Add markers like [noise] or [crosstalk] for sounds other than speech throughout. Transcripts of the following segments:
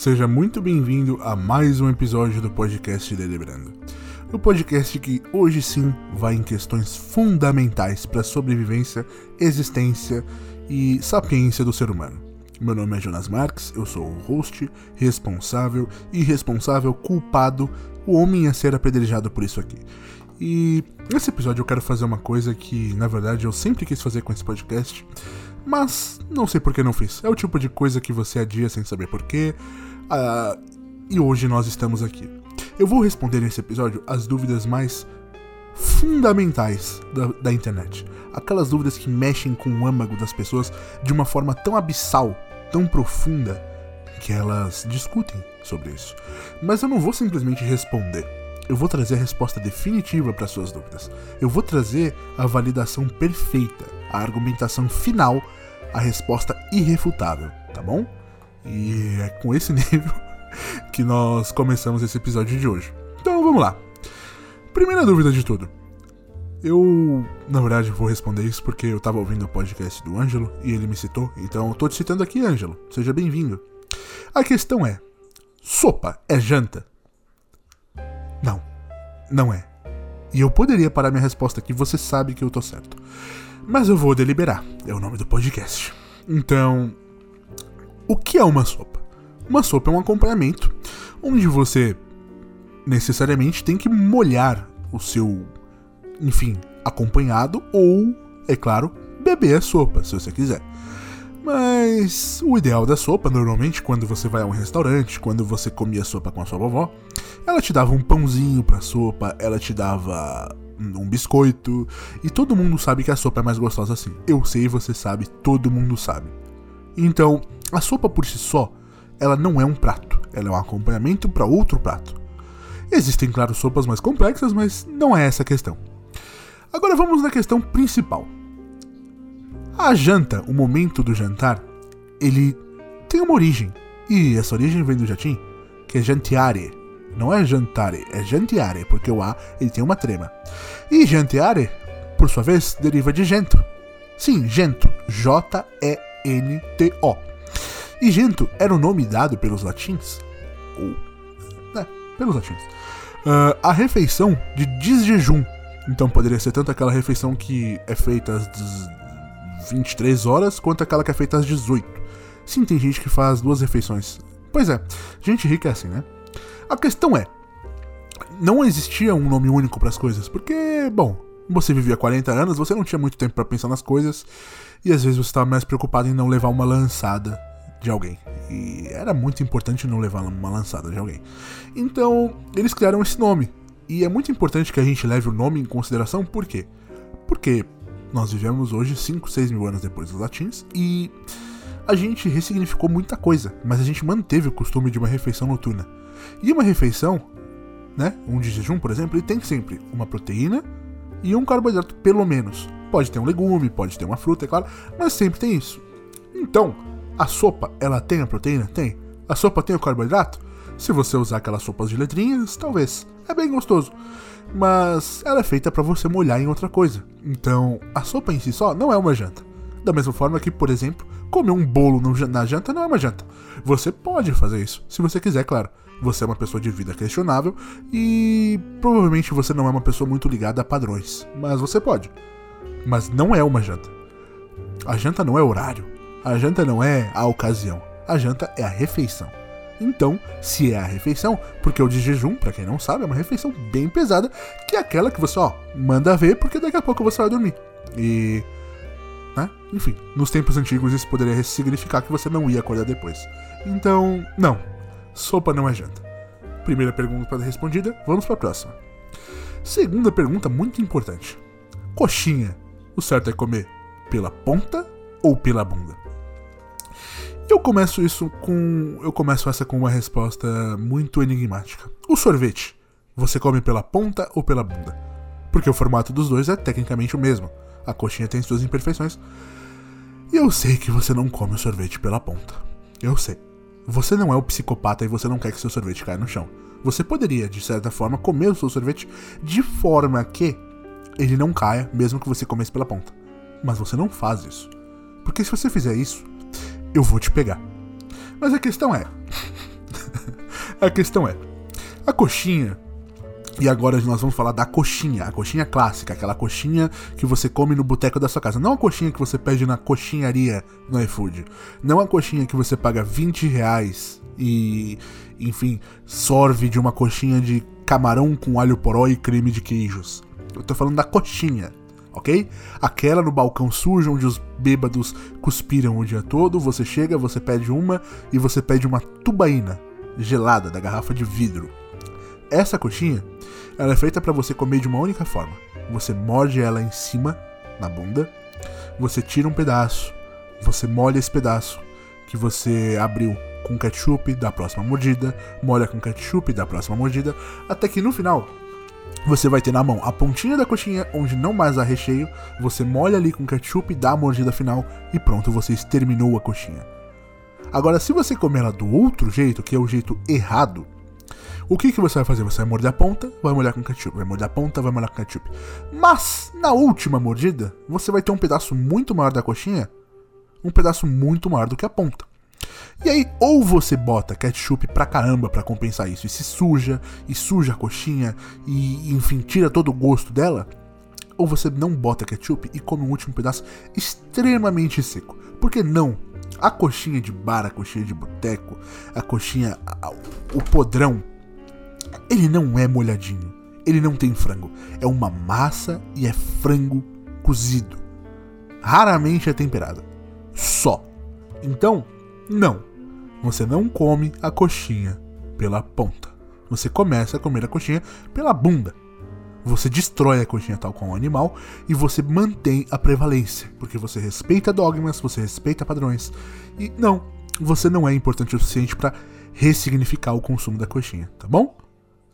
seja muito bem-vindo a mais um episódio do podcast Deliberando. O podcast que hoje sim vai em questões fundamentais para a sobrevivência, existência e sapiência do ser humano. Meu nome é Jonas Marques, eu sou o host, responsável, irresponsável, culpado, o homem a ser apedrejado por isso aqui. E nesse episódio eu quero fazer uma coisa que, na verdade, eu sempre quis fazer com esse podcast, mas não sei por que não fiz. É o tipo de coisa que você adia sem saber porquê. Uh, e hoje nós estamos aqui. Eu vou responder nesse episódio as dúvidas mais fundamentais da, da, internet. Aquelas dúvidas que mexem com o âmago das pessoas de uma forma tão abissal, tão profunda, que elas discutem sobre isso. Mas eu não vou simplesmente responder. Eu vou trazer a resposta definitiva para suas dúvidas. Eu vou trazer a validação perfeita, a argumentação final, a resposta irrefutável, tá bom? E é com esse [laughs] nível que nós começamos esse episódio de hoje. Então vamos lá. Primeira dúvida de tudo. Eu, na verdade, vou responder isso porque eu tava ouvindo o podcast do Ângelo e ele me citou, então eu tô te citando aqui, Ângelo. Seja bem-vindo. A questão é: sopa é janta? Não, não é. E eu poderia parar minha resposta aqui, você sabe que eu tô certo. Mas eu vou deliberar, é o nome do podcast. Então, o que é uma sopa? Uma sopa é um acompanhamento onde você necessariamente tem que molhar o seu, enfim, acompanhado ou, é claro, beber a sopa, se você quiser. Mas o ideal da sopa, normalmente, quando você vai a um restaurante, quando você comia sopa com a sua vovó, ela te dava um pãozinho pra sopa, ela te dava um biscoito, e todo mundo sabe que a sopa é mais gostosa assim. Eu sei, você sabe, todo mundo sabe. Então, a sopa por si só, ela não é um prato, ela é um acompanhamento para outro prato. Existem, claro, sopas mais complexas, mas não é essa a questão. Agora vamos na questão principal. A janta, o momento do jantar, ele tem uma origem. E essa origem vem do latim, que é jantiare. Não é jantare, é jantiare, porque o A ele tem uma trema. E jantiare, por sua vez, deriva de gento. Sim, gento. J-E-N-T-O. E gento era o nome dado pelos latins, ou. É, pelos latins. Uh, a refeição de desjejum. Então poderia ser tanto aquela refeição que é feita às 23 horas quanto aquela que é feita às 18. Sim, tem gente que faz duas refeições. Pois é, gente rica é assim, né? A questão é, não existia um nome único para as coisas, porque, bom, você vivia 40 anos, você não tinha muito tempo para pensar nas coisas e às vezes você estava mais preocupado em não levar uma lançada de alguém. E era muito importante não levar uma lançada de alguém. Então, eles criaram esse nome. E é muito importante que a gente leve o nome em consideração, por quê? Porque nós vivemos hoje 5, 6 mil anos depois dos latins e a gente ressignificou muita coisa, mas a gente manteve o costume de uma refeição noturna. E uma refeição, né, um de jejum, por exemplo, ele tem sempre uma proteína e um carboidrato, pelo menos. Pode ter um legume, pode ter uma fruta, é claro, mas sempre tem isso. Então, a sopa, ela tem a proteína? Tem. A sopa tem o carboidrato? Se você usar aquelas sopas de letrinhas, talvez. É bem gostoso mas ela é feita para você molhar em outra coisa. Então, a sopa em si só não é uma janta. Da mesma forma que, por exemplo, comer um bolo na janta não é uma janta. Você pode fazer isso, se você quiser, claro. Você é uma pessoa de vida questionável e provavelmente você não é uma pessoa muito ligada a padrões, mas você pode. Mas não é uma janta. A janta não é horário. A janta não é a ocasião. A janta é a refeição. Então, se é a refeição, porque o de jejum, para quem não sabe, é uma refeição bem pesada, que é aquela que você, ó, manda ver, porque daqui a pouco você vai dormir. E. Né? Enfim, nos tempos antigos isso poderia significar que você não ia acordar depois. Então, não. Sopa não é janta. Primeira pergunta respondida, vamos para a próxima. Segunda pergunta muito importante. Coxinha, o certo é comer pela ponta ou pela bunda? Eu começo isso com. Eu começo essa com uma resposta muito enigmática. O sorvete, você come pela ponta ou pela bunda? Porque o formato dos dois é tecnicamente o mesmo. A coxinha tem suas imperfeições. E eu sei que você não come o sorvete pela ponta. Eu sei. Você não é o psicopata e você não quer que seu sorvete caia no chão. Você poderia, de certa forma, comer o seu sorvete de forma que ele não caia, mesmo que você comece pela ponta. Mas você não faz isso. Porque se você fizer isso, eu vou te pegar. Mas a questão é. [laughs] A questão é: a coxinha. E agora nós vamos falar da coxinha, a coxinha clássica, aquela coxinha que você come no boteco da sua casa. Não a coxinha que você pede na coxinharia no iFood. Não a coxinha que você paga 20 reais e, enfim, sorve de uma coxinha de camarão com alho poró e creme de queijos. Eu tô falando da coxinha, ok? Aquela no balcão sujo onde os bêbados cuspiram o dia todo. Você chega, você pede uma e você pede uma tubaína gelada da garrafa de vidro. Essa coxinha, ela é feita para você comer de uma única forma. Você morde ela em cima, na bunda, você tira um pedaço, você molha esse pedaço que você abriu com ketchup da próxima mordida, molha com ketchup da próxima mordida, até que no final você vai ter na mão a pontinha da coxinha, onde não mais há recheio, você molha ali com ketchup, dá a mordida final e pronto, você exterminou a coxinha. Agora, se você comer ela do outro jeito, que é o jeito errado, o que, que você vai fazer? Você vai morder a ponta, vai molhar com ketchup, vai morder a ponta, vai molhar com ketchup. Mas, na última mordida, você vai ter um pedaço muito maior da coxinha, um pedaço muito maior do que a ponta. E aí, ou você bota ketchup pra caramba pra compensar isso, e se suja, e suja a coxinha, e enfim, tira todo o gosto dela, ou você não bota ketchup e come um último pedaço extremamente seco. Por que não? A coxinha de bar, a coxinha de boteco, a coxinha, o podrão, ele não é molhadinho. Ele não tem frango. É uma massa e é frango cozido. Raramente é temperado. Só. Então, não. Você não come a coxinha pela ponta. Você começa a comer a coxinha pela bunda. Você destrói a coxinha tal qual um animal e você mantém a prevalência, porque você respeita dogmas, você respeita padrões. E não, você não é importante o suficiente para ressignificar o consumo da coxinha, tá bom?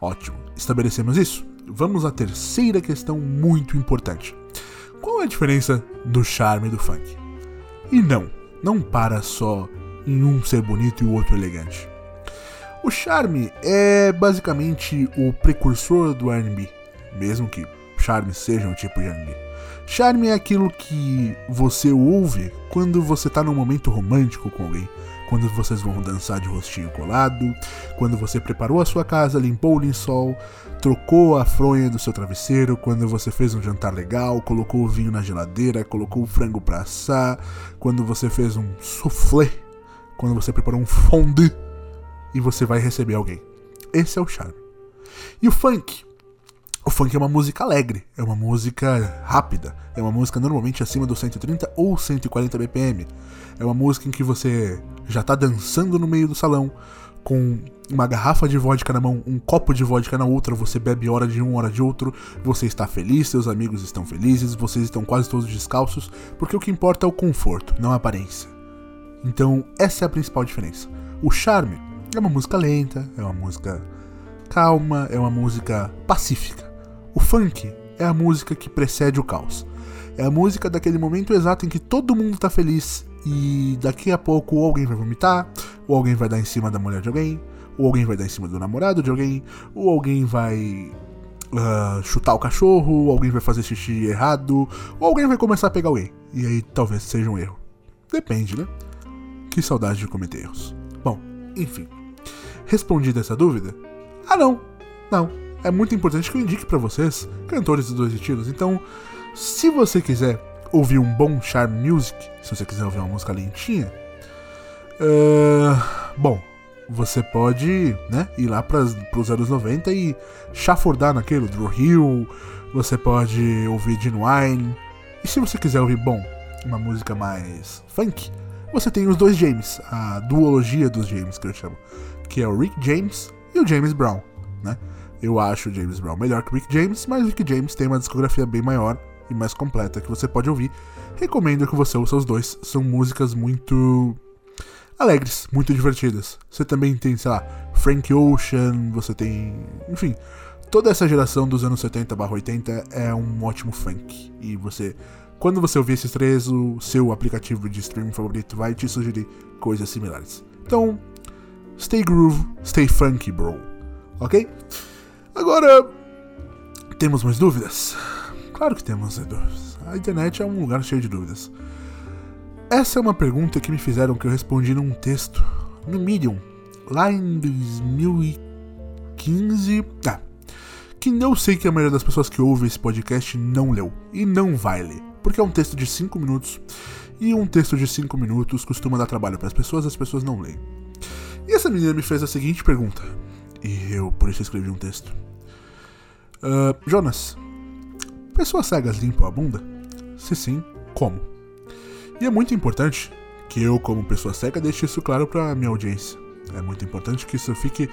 Ótimo, estabelecemos isso. Vamos à terceira questão muito importante. Qual é a diferença do charme do funk? E não, não para só em um ser bonito e o outro elegante. O charme é basicamente o precursor do R&B, mesmo que charme seja um tipo de R&B. Charme é aquilo que você ouve quando você está num momento romântico com alguém, quando vocês vão dançar de rostinho colado, quando você preparou a sua casa, limpou o lençol, trocou a fronha do seu travesseiro, quando você fez um jantar legal, colocou o vinho na geladeira, colocou o frango para assar, quando você fez um soufflé, quando você preparou um fondue e você vai receber alguém. Esse é o charme. E o funk? O funk é uma música alegre, é uma música rápida, é uma música normalmente acima dos 130 ou 140 BPM. É uma música em que você já tá dançando no meio do salão, com uma garrafa de vodka na mão, um copo de vodka na outra, você bebe hora de um, hora de outro, você está feliz, seus amigos estão felizes, vocês estão quase todos descalços, porque o que importa é o conforto, não a aparência. Então, essa é a principal diferença. O charme é uma música lenta, é uma música calma, é uma música pacífica. O funk é a música que precede o caos. É a música daquele momento exato em que todo mundo tá feliz e daqui a pouco ou alguém vai vomitar, ou alguém vai dar em cima da mulher de alguém, ou alguém vai dar em cima do namorado de alguém, ou alguém vai uh, chutar o cachorro, ou alguém vai fazer xixi errado, ou alguém vai começar a pegar alguém. E aí talvez seja um erro. Depende, né? Que saudade de cometer erros. Bom, enfim. Respondida essa dúvida? Ah, não. Não. É muito importante que eu indique para vocês cantores dos dois estilos. Então, se você quiser ouvir um bom charm music, se você quiser ouvir uma música lentinha, uh, bom, você pode né, ir lá para os anos 90 e chafurdar naquele Drew Hill, você pode ouvir Genuine. E se você quiser ouvir, bom, uma música mais funk, você tem os dois James, a duologia dos James que eu chamo, que é o Rick James e o James Brown, né? Eu acho o James Brown melhor que o Rick James, mas o Rick James tem uma discografia bem maior e mais completa que você pode ouvir. Recomendo que você ouça os dois. São músicas muito alegres, muito divertidas. Você também tem, sei lá, Frank Ocean, você tem. Enfim, toda essa geração dos anos 70/80 é um ótimo funk. E você. Quando você ouvir esses três, o seu aplicativo de streaming favorito vai te sugerir coisas similares. Então, stay groove, stay funky, bro. Ok? Agora, temos mais dúvidas? Claro que temos dúvidas. A internet é um lugar cheio de dúvidas. Essa é uma pergunta que me fizeram que eu respondi num texto no Medium lá em 2015. Ah, que eu sei que a maioria das pessoas que ouvem esse podcast não leu e não vai ler, porque é um texto de 5 minutos e um texto de 5 minutos costuma dar trabalho para as pessoas, as pessoas não leem. E essa menina me fez a seguinte pergunta, e eu por isso escrevi um texto. Uh, Jonas, pessoas cegas limpam a bunda? Se sim, como? E é muito importante que eu, como pessoa cega, deixe isso claro para minha audiência. É muito importante que isso fique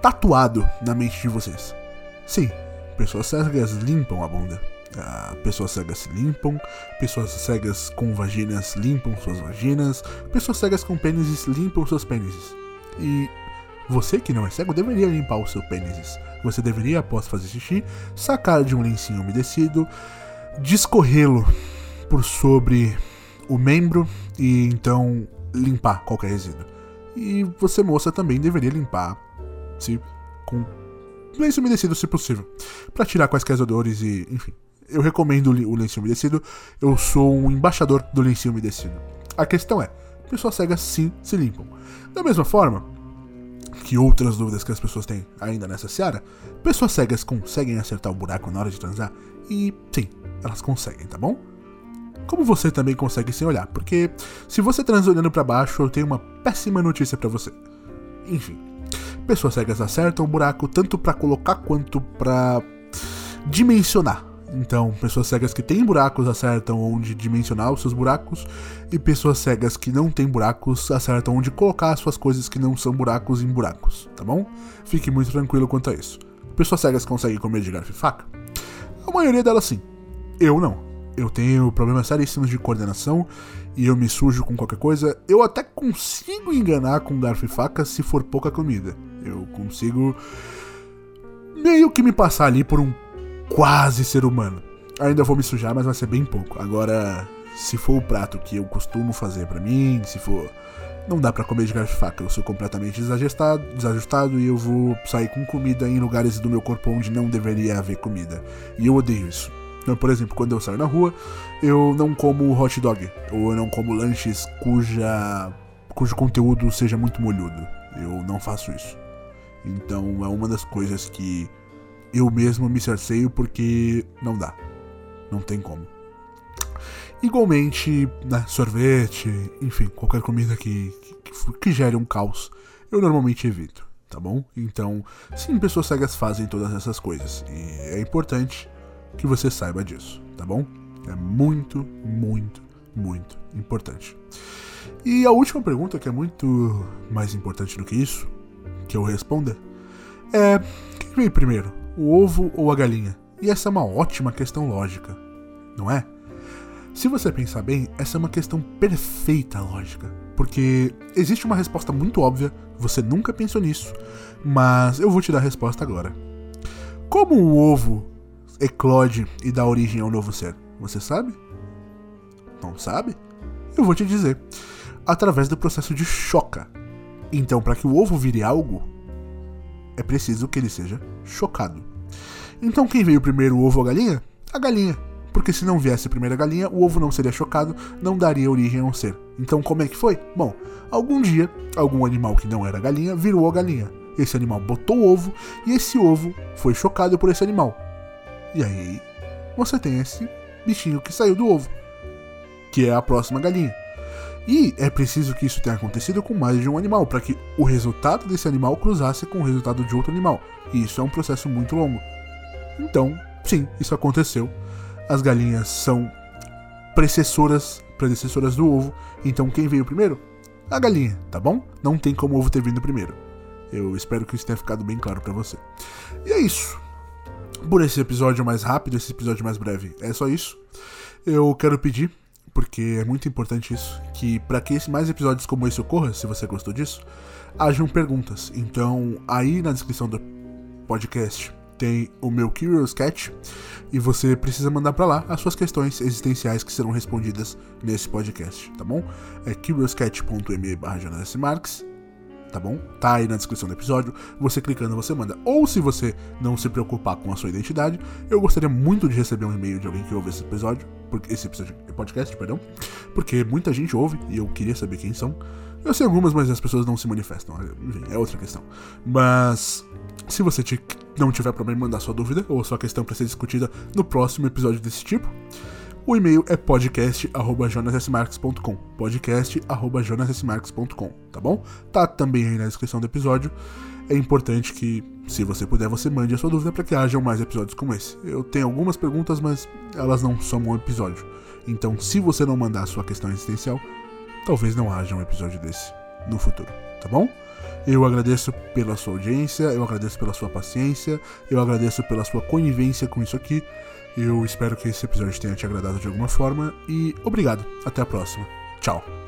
tatuado na mente de vocês. Sim, pessoas cegas limpam a bunda. Ah, pessoas cegas se limpam, pessoas cegas com vaginas limpam suas vaginas, pessoas cegas com pênises limpam seus pênises. E você que não é cego deveria limpar o seu pênis. Você deveria, após fazer xixi, sacar de um lencinho umedecido, discorrê-lo por sobre o membro e então limpar qualquer resíduo. E você, moça, também deveria limpar-se com lenço umedecido, se possível, para tirar quaisquer odores e, enfim. Eu recomendo o lenço umedecido, eu sou um embaixador do lenço umedecido. A questão é, pessoas cegas sim se limpam. Da mesma forma que outras dúvidas que as pessoas têm ainda nessa seara, pessoas cegas conseguem acertar o buraco na hora de transar e sim, elas conseguem, tá bom? Como você também consegue sem olhar, porque se você transa olhando para baixo, eu tenho uma péssima notícia para você. Enfim, pessoas cegas acertam o buraco tanto para colocar quanto para dimensionar. Então, pessoas cegas que têm buracos acertam onde dimensionar os seus buracos, e pessoas cegas que não têm buracos acertam onde colocar as suas coisas que não são buracos em buracos, tá bom? Fique muito tranquilo quanto a isso. Pessoas cegas conseguem comer de garfo e faca? A maioria delas sim. Eu não. Eu tenho problemas seríssimos de coordenação e eu me sujo com qualquer coisa. Eu até consigo enganar com garfo e faca se for pouca comida. Eu consigo meio que me passar ali por um quase ser humano. Ainda vou me sujar, mas vai ser bem pouco. Agora, se for o prato que eu costumo fazer para mim, se for não dá para comer de garfo e faca. Eu sou completamente desajustado, desajustado e eu vou sair com comida em lugares do meu corpo onde não deveria haver comida. E eu odeio isso. Então, por exemplo, quando eu saio na rua, eu não como hot dog ou eu não como lanches cuja cujo conteúdo seja muito molhudo. Eu não faço isso. Então é uma das coisas que eu mesmo me cerceio porque não dá. Não tem como. Igualmente, né, sorvete, enfim, qualquer comida que, que, que gere um caos, eu normalmente evito, tá bom? Então, sim, pessoas cegas fazem todas essas coisas. E é importante que você saiba disso, tá bom? É muito, muito, muito importante. E a última pergunta, que é muito mais importante do que isso, que eu responda, é: quem veio primeiro, o ovo ou a galinha? E essa é uma ótima questão lógica, não é? Se você pensar bem, essa é uma questão perfeita lógica, porque existe uma resposta muito óbvia, você nunca pensou nisso, mas eu vou te dar a resposta agora. Como o ovo eclode e dá origem ao novo ser? Você sabe? Não sabe? Eu vou te dizer. Através do processo de choca. Então, para que o ovo vire algo, é preciso que ele seja chocado. Então, quem veio primeiro, o ovo ou a galinha? A galinha. Porque se não viesse primeiro a galinha, o ovo não seria chocado, não daria origem a um ser. Então, como é que foi? Bom, algum dia, algum animal que não era galinha virou a galinha. Esse animal botou o ovo e esse ovo foi chocado por esse animal. E aí você tem esse bichinho que saiu do ovo, que é a próxima galinha. E é preciso que isso tenha acontecido com mais de um animal, para que o resultado desse animal cruzasse com o resultado de outro animal. E isso é um processo muito longo. Então, sim, isso aconteceu. As galinhas são precessoras, predecessoras do ovo. Então, quem veio primeiro? A galinha, tá bom? Não tem como o ovo ter vindo primeiro. Eu espero que isso tenha ficado bem claro para você. E é isso por esse episódio mais rápido, esse episódio mais breve. É só isso. Eu quero pedir, porque é muito importante isso, que para que mais episódios como esse ocorra, se você gostou disso, hajam perguntas. Então, aí na descrição do podcast tem o meu Curious Cat e você precisa mandar para lá as suas questões existenciais que serão respondidas nesse podcast, tá bom? É curiouscat.me/marx tá bom? Tá aí na descrição do episódio. Você clicando, você manda. Ou se você não se preocupar com a sua identidade, eu gostaria muito de receber um e-mail de alguém que ouve esse episódio. Porque esse é podcast, perdão, porque muita gente ouve e eu queria saber quem são. Eu sei algumas, mas as pessoas não se manifestam. Enfim, é outra questão. Mas se você não tiver problema em mandar sua dúvida ou sua questão para ser discutida no próximo episódio desse tipo, o e-mail é podcast@jonassmarks.com. podcast@jonassmarks.com, tá bom? Tá também aí na descrição do episódio. É importante que, se você puder, você mande a sua dúvida para que hajam mais episódios como esse. Eu tenho algumas perguntas, mas elas não são um episódio. Então, se você não mandar a sua questão existencial, talvez não haja um episódio desse no futuro, tá bom? Eu agradeço pela sua audiência, eu agradeço pela sua paciência, eu agradeço pela sua conivência com isso aqui. Eu espero que esse episódio tenha te agradado de alguma forma e obrigado. Até a próxima. Tchau.